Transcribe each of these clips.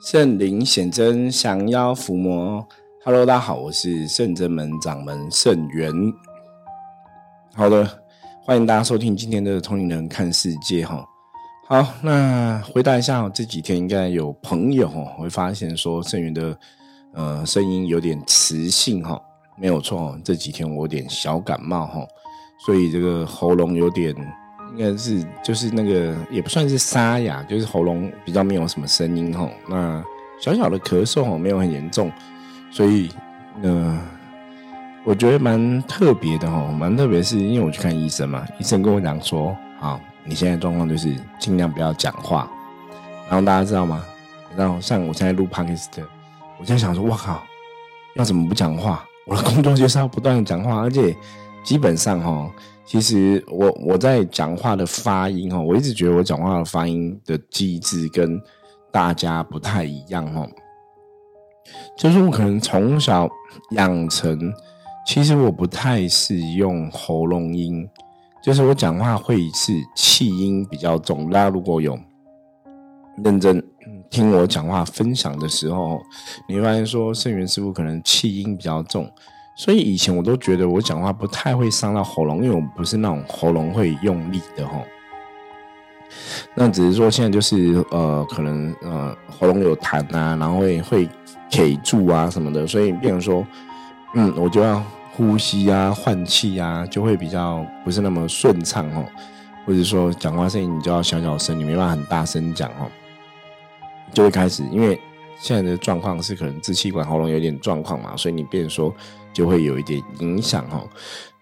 圣灵显真，降妖伏魔。Hello，大家好，我是圣真门掌门圣元。好的，欢迎大家收听今天的《通灵人看世界》哈。好，那回答一下，这几天应该有朋友会发现说圣元的呃声音有点磁性哈，没有错，这几天我有点小感冒哈，所以这个喉咙有点。应该是就是那个也不算是沙哑，就是喉咙比较没有什么声音吼。那小小的咳嗽吼，没有很严重，所以呃，我觉得蛮特别的吼，蛮特别是因为我去看医生嘛，医生跟我讲说，啊，你现在状况就是尽量不要讲话。然后大家知道吗？然后像我现在录 podcast，我在想说，我靠，要怎么不讲话？我的工作就是要不断的讲话，而且基本上哈。其实我我在讲话的发音哈，我一直觉得我讲话的发音的机制跟大家不太一样哈。就是我可能从小养成，其实我不太是用喉咙音，就是我讲话会是气音比较重。大家如果有认真听我讲话分享的时候，你会发现说圣元师傅可能气音比较重。所以以前我都觉得我讲话不太会伤到喉咙，因为我不是那种喉咙会用力的吼。那只是说现在就是呃，可能呃喉咙有痰啊，然后会会卡住啊什么的，所以变成说，嗯，我就要呼吸啊、换气啊，就会比较不是那么顺畅哦。或者说讲话声音你就要小小声，你没办法很大声讲哦，就会开始因为。现在的状况是可能支气管喉咙有点状况嘛，所以你变说就会有一点影响哦。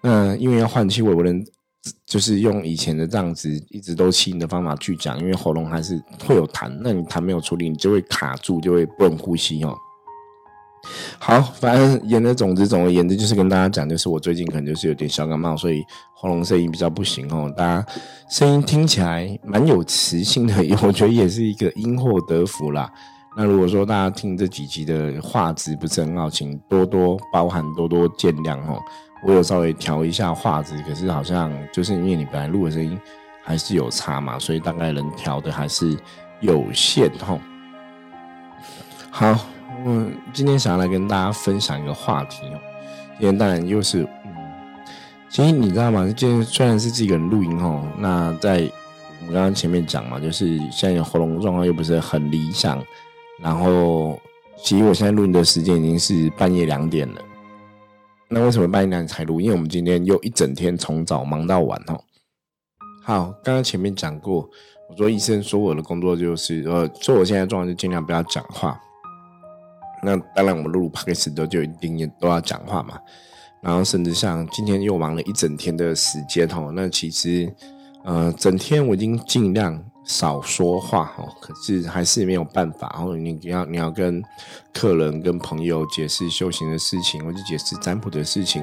那因为要换气，我不能就是用以前的这样子一直都气的方法去讲，因为喉咙还是会有痰，那你痰没有处理，你就会卡住，就会不能呼吸哦。好，反正言的总之总而言之就是跟大家讲，就是我最近可能就是有点小感冒，所以喉咙声音比较不行哦。大家声音听起来蛮有磁性的，我觉得也是一个因祸得福啦。那如果说大家听这几集的画质不是很好，请多多包涵，多多见谅哦。我有稍微调一下画质，可是好像就是因为你本来录的声音还是有差嘛，所以大概能调的还是有限哈。好，我今天想要来跟大家分享一个话题哦。今天当然又是，嗯，其实你知道吗？今天虽然是自己一个人录音哦，那在我们刚刚前面讲嘛，就是现在喉咙状况又不是很理想。然后，其实我现在录音的时间已经是半夜两点了。那为什么半夜两点才录？因为我们今天又一整天从早忙到晚哦。好，刚刚前面讲过，我说医生说我的工作就是呃，说我现在状态就尽量不要讲话。那当然，我们录录 podcast 都就一定也都要讲话嘛。然后，甚至像今天又忙了一整天的时间哦。那其实，呃，整天我已经尽量。少说话哦，可是还是没有办法。然后你要你要跟客人、跟朋友解释修行的事情，或者解释占卜的事情，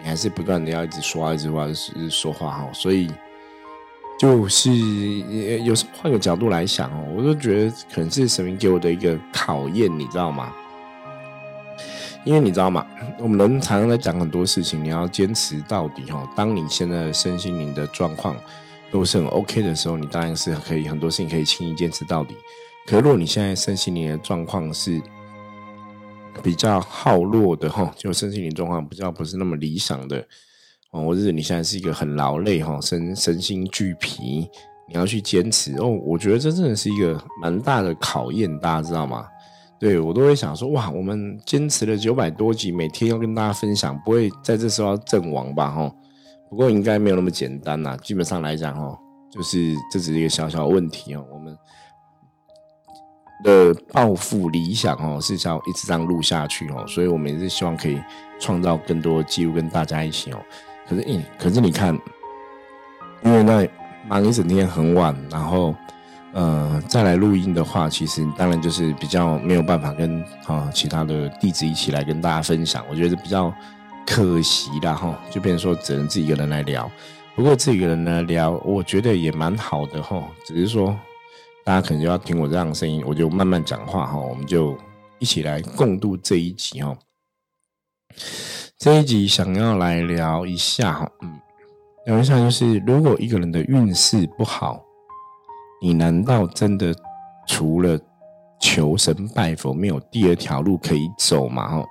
你还是不断的要一直说，一直话，直说话哈。所以就是有时换个角度来想哦，我就觉得可能是神明给我的一个考验，你知道吗？因为你知道吗？我们人常常在讲很多事情，你要坚持到底哈。当你现在身心灵的状况。都是很 OK 的时候，你当然是可以很多事情可以轻易坚持到底。可如果你现在身心灵的状况是比较耗弱的哈，就身心灵状况比较不是那么理想的哦，或者你现在是一个很劳累哈，身身心俱疲，你要去坚持哦，我觉得这真的是一个蛮大的考验，大家知道吗？对我都会想说，哇，我们坚持了九百多集，每天要跟大家分享，不会在这时候要阵亡吧？哈。不过应该没有那么简单啦，基本上来讲哦，就是这只是一个小小问题哦。我们的抱负理想哦，是想一直这样录下去哦，所以我们也是希望可以创造更多记录跟大家一起哦。可是，诶，可是你看，因为那忙一整天很晚，然后呃再来录音的话，其实当然就是比较没有办法跟啊其他的弟子一起来跟大家分享，我觉得比较。可惜啦哈，就变成说只能自己一个人来聊。不过自己一个人来聊，我觉得也蛮好的哈。只是说大家可能就要听我这样的声音，我就慢慢讲话哈。我们就一起来共度这一集哈。这一集想要来聊一下哈，嗯，聊一下就是如果一个人的运势不好，你难道真的除了求神拜佛，没有第二条路可以走吗？哈，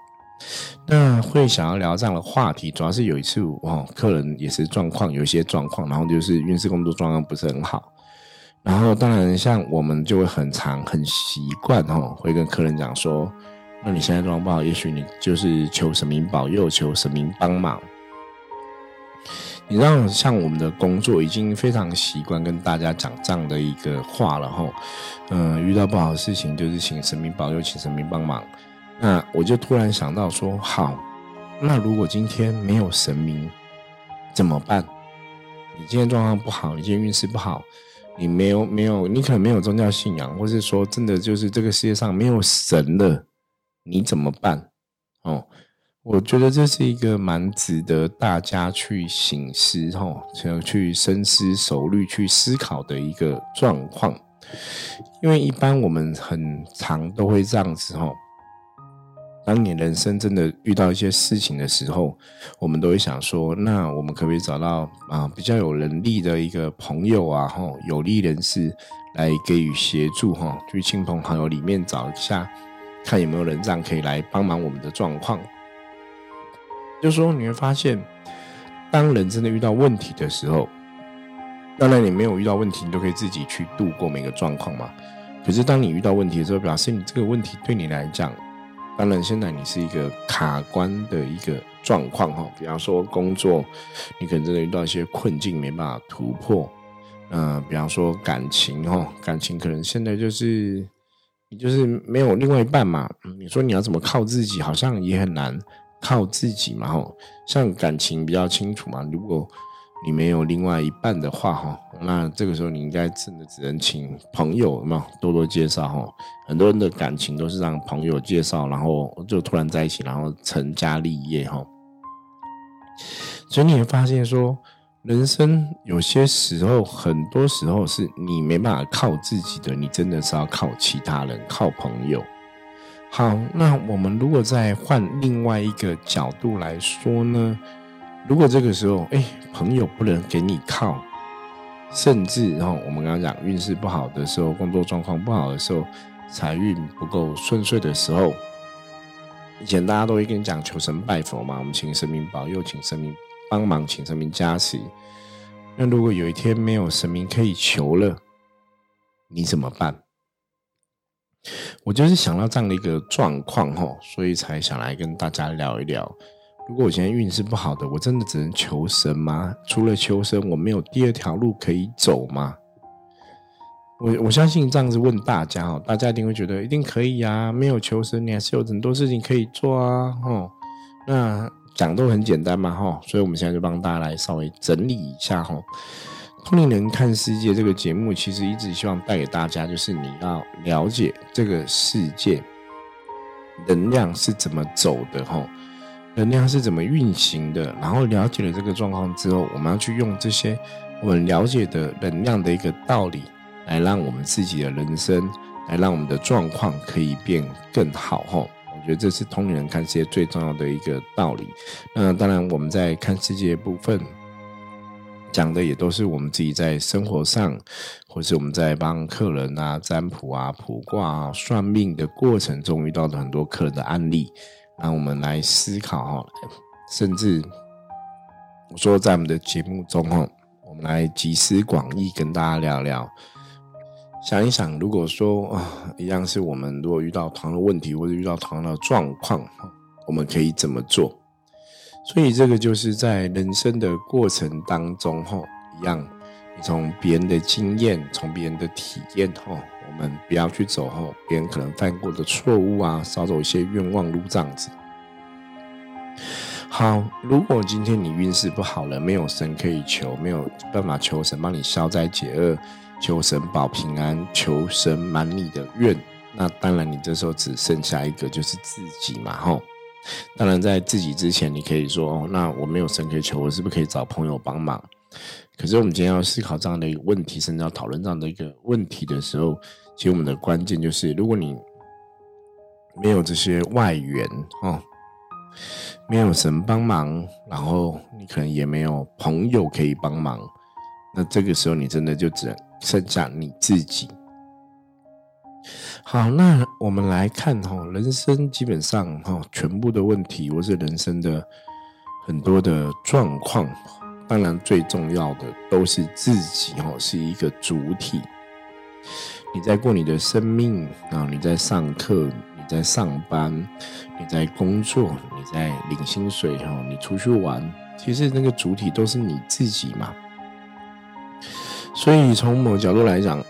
那会想要聊这样的话题，主要是有一次哦，客人也是状况有一些状况，然后就是运势工作状况不是很好，然后当然像我们就会很常很习惯哦，会跟客人讲说，那你现在状况不好，也许你就是求神明保佑，求神明帮忙。你知道，像我们的工作已经非常习惯跟大家讲这样的一个话了哈。嗯，遇到不好的事情就是请神明保佑，请神明帮忙。那我就突然想到说，好，那如果今天没有神明怎么办？你今天状况不好，你今天运势不好，你没有没有，你可能没有宗教信仰，或是说真的就是这个世界上没有神了，你怎么办？哦。我觉得这是一个蛮值得大家去醒思、哈，去深思熟虑、去思考的一个状况。因为一般我们很常都会这样子，吼。当你人生真的遇到一些事情的时候，我们都会想说：那我们可不可以找到啊比较有能力的一个朋友啊，哈，有利人士来给予协助，哈，去亲朋好友里面找一下，看有没有人这样可以来帮忙我们的状况。就说，你会发现，当人真的遇到问题的时候，当然你没有遇到问题，你都可以自己去度过每个状况嘛。可是，当你遇到问题的时候，表示你这个问题对你来讲，当然现在你是一个卡关的一个状况哈。比方说工作，你可能真的遇到一些困境，没办法突破。嗯，比方说感情哈，感情可能现在就是你就是没有另外一半嘛。你说你要怎么靠自己，好像也很难。靠自己嘛，哈，像感情比较清楚嘛。如果你没有另外一半的话，哈，那这个时候你应该真的只能请朋友嘛，多多介绍，哈。很多人的感情都是让朋友介绍，然后就突然在一起，然后成家立业，哈。所以你会发现说，人生有些时候，很多时候是你没办法靠自己的，你真的是要靠其他人，靠朋友。好，那我们如果再换另外一个角度来说呢？如果这个时候，哎，朋友不能给你靠，甚至然后我们刚刚讲运势不好的时候，工作状况不好的时候，财运不够顺遂的时候，以前大家都会跟你讲求神拜佛嘛，我们请神明保佑，请神明帮忙，请神明加持。那如果有一天没有神明可以求了，你怎么办？我就是想到这样的一个状况哈，所以才想来跟大家聊一聊。如果我现在运势不好的，我真的只能求神吗？除了求神，我没有第二条路可以走吗？我我相信这样子问大家哦，大家一定会觉得一定可以啊。没有求神，你还是有很多事情可以做啊。哈，那讲都很简单嘛哈，所以我们现在就帮大家来稍微整理一下哈。通灵人看世界这个节目，其实一直希望带给大家，就是你要了解这个世界能量是怎么走的，哈，能量是怎么运行的。然后了解了这个状况之后，我们要去用这些我们了解的能量的一个道理，来让我们自己的人生，来让我们的状况可以变更好，哈。我觉得这是通灵人看世界最重要的一个道理。那当然，我们在看世界部分。讲的也都是我们自己在生活上，或是我们在帮客人啊占卜啊、卜卦啊、算命的过程中遇到的很多客人的案例，让我们来思考哈。甚至我说在我们的节目中哈，我们来集思广益，跟大家聊聊，想一想，如果说啊，一样是我们如果遇到同样的问题或者遇到同样的状况，我们可以怎么做？所以这个就是在人生的过程当中，哈，一样，你从别人的经验，从别人的体验，哈，我们不要去走，后，别人可能犯过的错误啊，少走一些冤枉路，这样子。好，如果今天你运势不好了，没有神可以求，没有办法求神帮你消灾解厄，求神保平安，求神满你的愿，那当然你这时候只剩下一个，就是自己嘛，吼。当然，在自己之前，你可以说：“哦，那我没有神可以求，我是不是可以找朋友帮忙？”可是，我们今天要思考这样的一个问题，甚至要讨论这样的一个问题的时候，其实我们的关键就是：如果你没有这些外援哦，没有神帮忙，然后你可能也没有朋友可以帮忙，那这个时候你真的就只能剩下你自己。好，那我们来看哈，人生基本上哈，全部的问题，或是人生的很多的状况，当然最重要的都是自己哦，是一个主体。你在过你的生命啊，你在上课，你在上班，你在工作，你在领薪水哦，你出去玩，其实那个主体都是你自己嘛。所以从某角度来讲，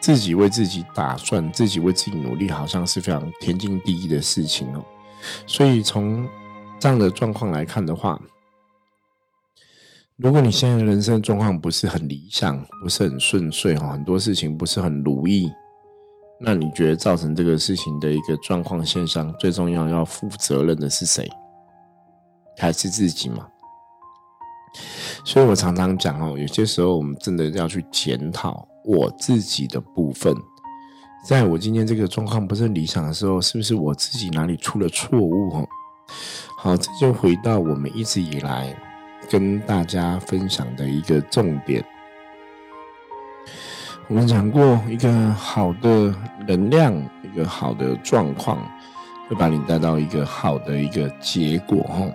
自己为自己打算，自己为自己努力，好像是非常天经地义的事情哦。所以从这样的状况来看的话，如果你现在人生状况不是很理想，不是很顺遂哈，很多事情不是很如意，那你觉得造成这个事情的一个状况现象，最重要要负责任的是谁？还是自己吗？所以我常常讲哦，有些时候我们真的要去检讨我自己的部分，在我今天这个状况不是很理想的时候，是不是我自己哪里出了错误？哦，好，这就回到我们一直以来跟大家分享的一个重点。我们讲过，一个好的能量，一个好的状况，会把你带到一个好的一个结果。哈。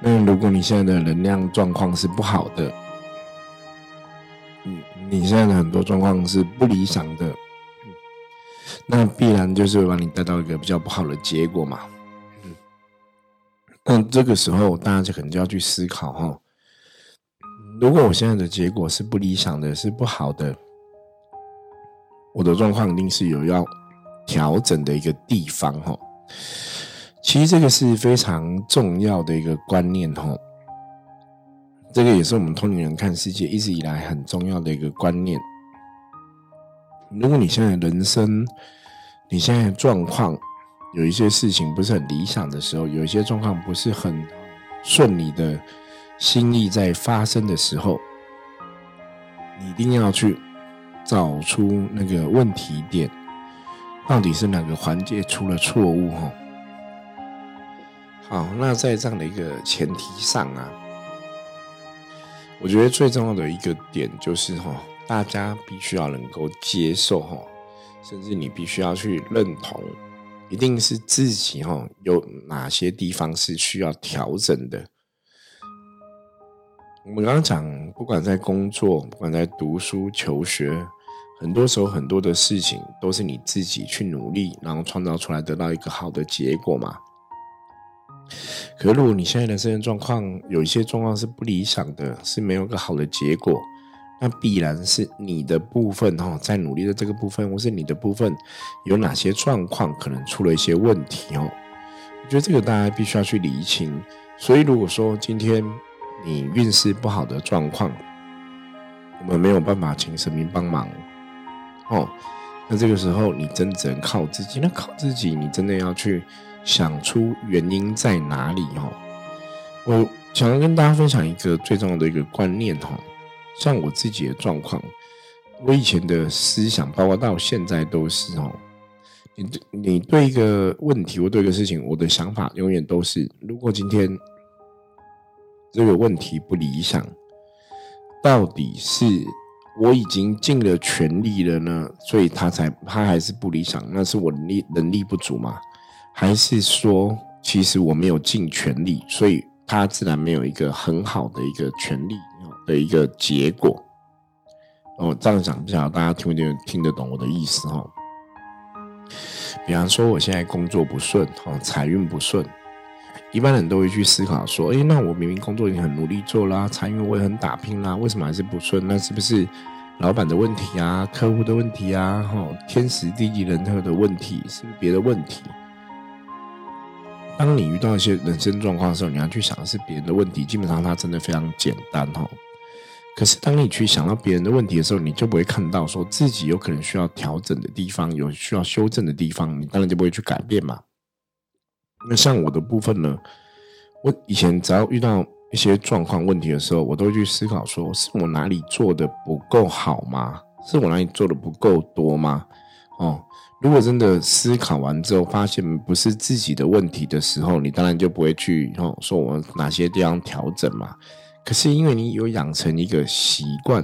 那如果你现在的能量状况是不好的，嗯，你现在的很多状况是不理想的，那必然就是会把你带到一个比较不好的结果嘛。那这个时候大家就可能就要去思考哈，如果我现在的结果是不理想的，是不好的，我的状况一定是有要调整的一个地方哈。其实这个是非常重要的一个观念哦，这个也是我们通灵人看世界一直以来很重要的一个观念。如果你现在人生，你现在状况有一些事情不是很理想的时候，有一些状况不是很顺利的心意在发生的时候，你一定要去找出那个问题点，到底是哪个环节出了错误哈？好，那在这样的一个前提上啊，我觉得最重要的一个点就是哈，大家必须要能够接受哈，甚至你必须要去认同，一定是自己哈有哪些地方是需要调整的。我们刚刚讲，不管在工作，不管在读书求学，很多时候很多的事情都是你自己去努力，然后创造出来，得到一个好的结果嘛。可是如果你现在的身体状况有一些状况是不理想的，是没有个好的结果，那必然是你的部分哈，在努力的这个部分，或是你的部分有哪些状况可能出了一些问题哦。我觉得这个大家必须要去理清。所以如果说今天你运势不好的状况，我们没有办法请神明帮忙哦，那这个时候你真只能靠自己。那靠自己，你真的要去。想出原因在哪里哦？我想要跟大家分享一个最重要的一个观念哈。像我自己的状况，我以前的思想，包括到现在都是哦。你对你对一个问题，或对一个事情，我的想法永远都是：如果今天这个问题不理想，到底是我已经尽了全力了呢？所以他才他还是不理想？那是我力能力不足吗？还是说，其实我没有尽全力，所以他自然没有一个很好的一个权利的一个结果。哦，这样讲不晓得大家听不听听得懂我的意思哈？比方说，我现在工作不顺，哦，财运不顺，一般人都会去思考说，哎，那我明明工作已经很努力做啦，财运我也很打拼啦，为什么还是不顺？那是不是老板的问题啊，客户的问题啊，哈，天时地利人和的问题，是不是别的问题？当你遇到一些人生状况的时候，你要去想的是别人的问题，基本上它真的非常简单哈。可是当你去想到别人的问题的时候，你就不会看到说自己有可能需要调整的地方，有需要修正的地方，你当然就不会去改变嘛。那像我的部分呢，我以前只要遇到一些状况问题的时候，我都会去思考说，是我哪里做的不够好吗？是我哪里做的不够多吗？哦。如果真的思考完之后，发现不是自己的问题的时候，你当然就不会去哦说我哪些地方调整嘛。可是因为你有养成一个习惯，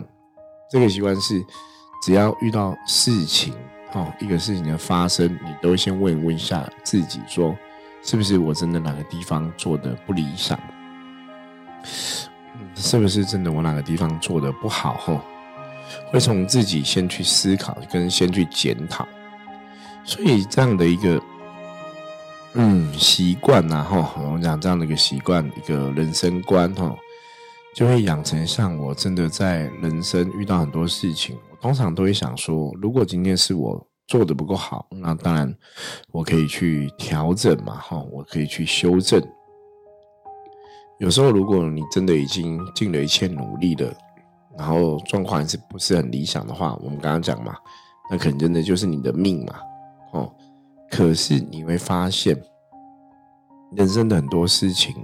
这个习惯是只要遇到事情，哦，一个事情的发生，你都先问问一下自己，说是不是我真的哪个地方做的不理想？是不是真的我哪个地方做的不好？哈，会从自己先去思考，跟先去检讨。所以这样的一个，嗯，习惯呐，哈，我们讲这样的一个习惯，一个人生观，哈。就会养成像我真的在人生遇到很多事情，我通常都会想说，如果今天是我做的不够好，那当然我可以去调整嘛，哈，我可以去修正。有时候如果你真的已经尽了一切努力了，然后状况还是不是很理想的话，我们刚刚讲嘛，那可能真的就是你的命嘛，哦。可是你会发现，人生的很多事情。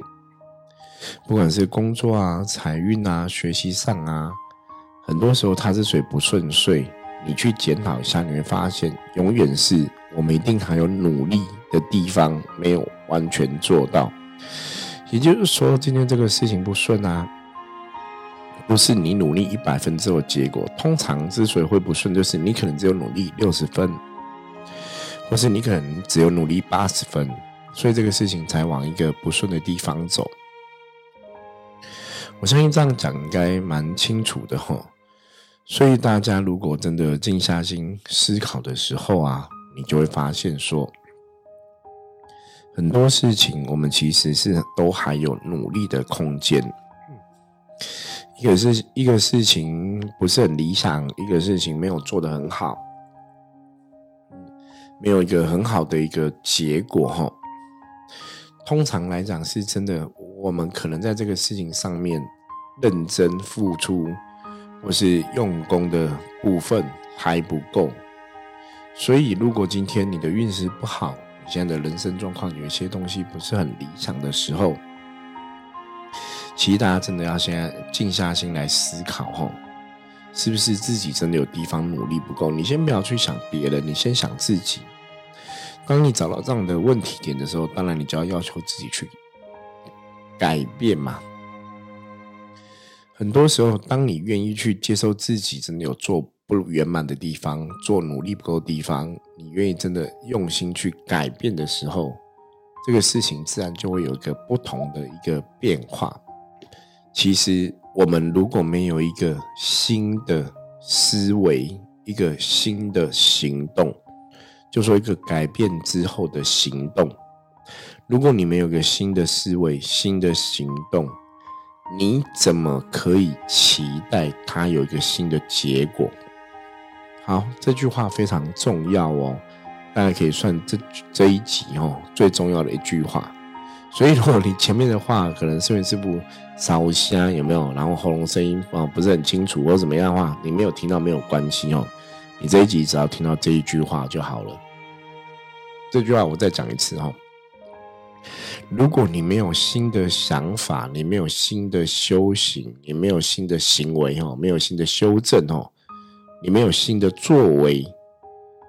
不管是工作啊、财运啊、学习上啊，很多时候它之所以不顺遂，你去检讨一下，你会发现，永远是我们一定还有努力的地方没有完全做到。也就是说，今天这个事情不顺啊，不是你努力一百分之后结果。通常之所以会不顺，就是你可能只有努力六十分，或是你可能只有努力八十分，所以这个事情才往一个不顺的地方走。我相信这样讲应该蛮清楚的哈，所以大家如果真的静下心思考的时候啊，你就会发现说，很多事情我们其实是都还有努力的空间。一个是一个事情不是很理想，一个事情没有做得很好，没有一个很好的一个结果哈。通常来讲，是真的，我们可能在这个事情上面认真付出，或是用功的部分还不够。所以，如果今天你的运势不好，你现在的人生状况有一些东西不是很理想的时候，其实大家真的要现在静下心来思考，吼，是不是自己真的有地方努力不够？你先不要去想别人，你先想自己。当你找到这样的问题点的时候，当然你就要要求自己去改变嘛。很多时候，当你愿意去接受自己真的有做不圆满的地方，做努力不够的地方，你愿意真的用心去改变的时候，这个事情自然就会有一个不同的一个变化。其实，我们如果没有一个新的思维，一个新的行动。就说一个改变之后的行动，如果你没有个新的思维、新的行动，你怎么可以期待它有一个新的结果？好，这句话非常重要哦，大家可以算这这一集哦最重要的一句话。所以，如果你前面的话可能是因为师傅烧香有没有，然后喉咙声音啊不是很清楚或怎么样的话，你没有听到没有关系哦。你这一集只要听到这一句话就好了。这句话我再讲一次哦。如果你没有新的想法，你没有新的修行，你没有新的行为哦，没有新的修正哦，你没有新的作为，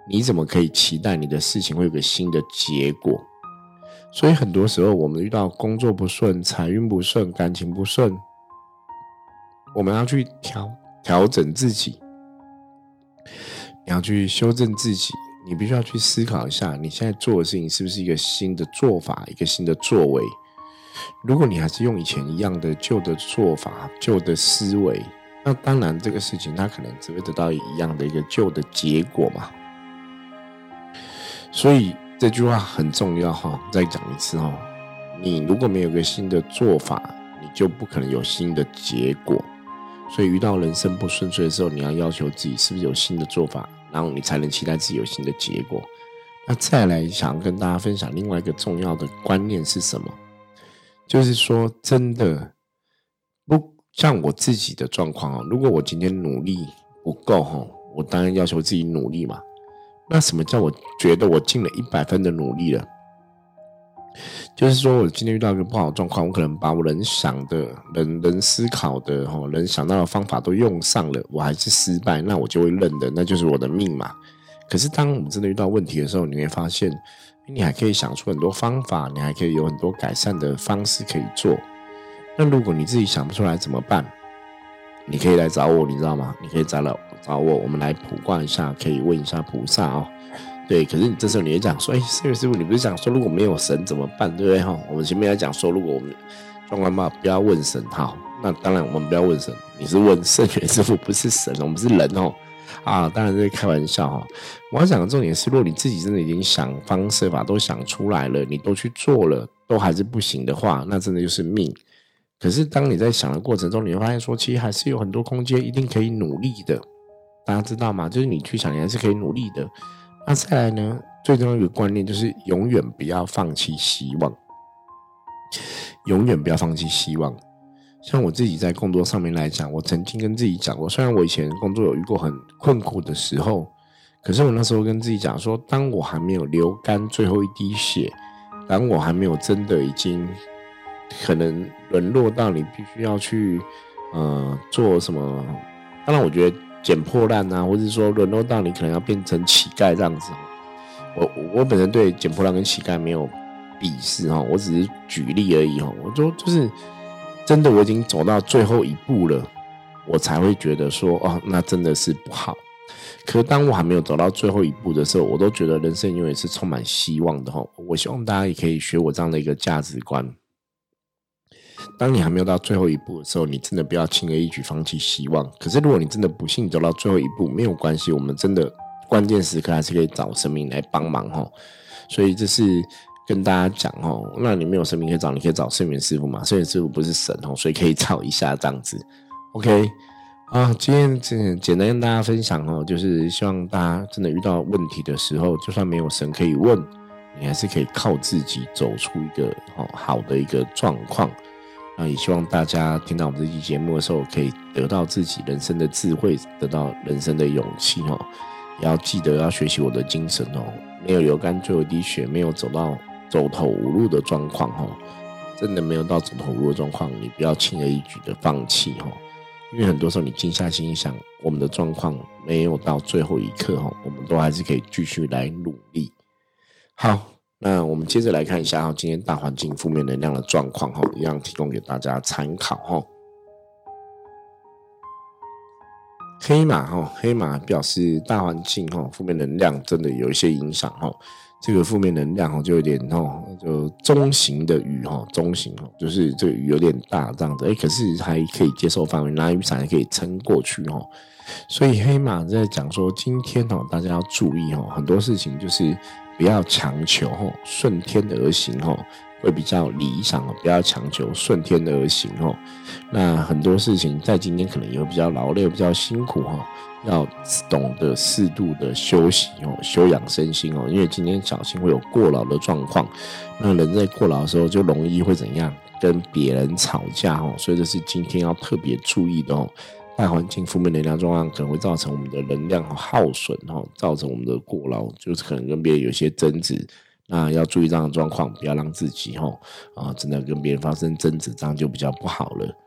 你怎么可以期待你的事情会有个新的结果？所以很多时候我们遇到工作不顺、财运不顺、感情不顺，我们要去调调整自己。你要去修正自己，你必须要去思考一下，你现在做的事情是不是一个新的做法，一个新的作为。如果你还是用以前一样的旧的做法、旧的思维，那当然这个事情它可能只会得到一样的一个旧的结果嘛。所以这句话很重要哈，再讲一次哈，你如果没有一个新的做法，你就不可能有新的结果。所以遇到人生不顺遂的时候，你要要求自己是不是有新的做法，然后你才能期待自己有新的结果。那再来想跟大家分享另外一个重要的观念是什么？就是说，真的不像我自己的状况啊。如果我今天努力不够哈，我当然要求自己努力嘛。那什么叫我觉得我尽了一百分的努力了？就是说，我今天遇到一个不好的状况，我可能把我能想的、能能思考的、哈能想到的方法都用上了，我还是失败，那我就会认的，那就是我的命嘛。可是，当我们真的遇到问题的时候，你会发现，你还可以想出很多方法，你还可以有很多改善的方式可以做。那如果你自己想不出来怎么办？你可以来找我，你知道吗？你可以找了找我，我们来卜卦一下，可以问一下菩萨哦。对，可是你这时候你也讲说，哎，圣元师傅，你不是讲说如果没有神怎么办，对不对哈？我们前面要讲说，如果我们状况不好，不要问神哈。那当然我们不要问神，你是问圣元师傅，不是神，我们是人哦。啊，当然是开玩笑哈。我要讲的重点是，如果你自己真的已经想方设法都想出来了，你都去做了，都还是不行的话，那真的就是命。可是当你在想的过程中，你会发现说，其实还是有很多空间，一定可以努力的。大家知道吗？就是你去想，你还是可以努力的。那再来呢？最重要一个观念就是，永远不要放弃希望，永远不要放弃希望。像我自己在工作上面来讲，我曾经跟自己讲过，虽然我以前工作有遇过很困苦的时候，可是我那时候跟自己讲说，当我还没有流干最后一滴血，当我还没有真的已经可能沦落到你必须要去呃做什么，当然我觉得捡破烂啊，或者说沦落到你可能要变成乞丐这样子，我我本身对捡破烂跟乞丐没有鄙视哈，我只是举例而已哈，我说就是。真的，我已经走到最后一步了，我才会觉得说，哦，那真的是不好。可是当我还没有走到最后一步的时候，我都觉得人生永远是充满希望的哈。我希望大家也可以学我这样的一个价值观。当你还没有到最后一步的时候，你真的不要轻而易举放弃希望。可是如果你真的不幸走到最后一步，没有关系，我们真的关键时刻还是可以找神明来帮忙哦。所以这是。跟大家讲哦，那你没有神明可以找，你可以找圣元师傅嘛。圣元师傅不是神哦，所以可以找一下这样子。OK 啊，今天简简单跟大家分享哦，就是希望大家真的遇到问题的时候，就算没有神可以问，你还是可以靠自己走出一个哦好的一个状况。那也希望大家听到我们这期节目的时候，可以得到自己人生的智慧，得到人生的勇气哦。也要记得要学习我的精神哦，没有流干最后一滴血，没有走到。走投无路的状况，哦，真的没有到走投无路的状况，你不要轻而易举的放弃，哦，因为很多时候你静下心想，我们的状况没有到最后一刻，哈，我们都还是可以继续来努力。好，那我们接着来看一下，哈，今天大环境负面能量的状况，哈，一样提供给大家参考，哈。黑马，哈，黑马表示大环境，哈，负面能量真的有一些影响，哈。这个负面能量哦，就有点哦，就中型的雨哈，中型哦，就是这个雨有点大这样子，哎，可是还可以接受范围，拿雨伞还可以撑过去哦。所以黑马在讲说，今天哦，大家要注意哦，很多事情就是不要强求哦，顺天而行哦，会比较理想哦，不要强求顺天而行哦。那很多事情在今天可能也会比较劳累，比较辛苦哈。要懂得适度的休息哦，休养身心哦，因为今天小心会有过劳的状况。那人在过劳的时候，就容易会怎样跟别人吵架哦，所以这是今天要特别注意的哦。大环境负面能量状况可能会造成我们的能量耗损哦，造成我们的过劳，就是可能跟别人有些争执。那要注意这样的状况，不要让自己哦啊真的跟别人发生争执，这样就比较不好了。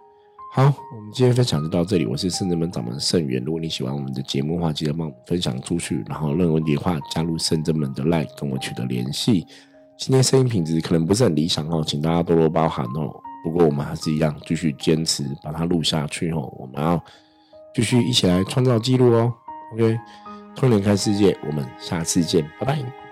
好，我们今天分享就到这里。我是圣真门掌门圣元。如果你喜欢我们的节目的话，记得帮我们分享出去。然后任何问题的话，加入圣真门的 Line 跟我取得联系。今天声音品质可能不是很理想哦，请大家多多包涵哦。不过我们还是一样继续坚持把它录下去哦。我们要继续一起来创造记录哦。OK，通联开世界，我们下次见，拜拜。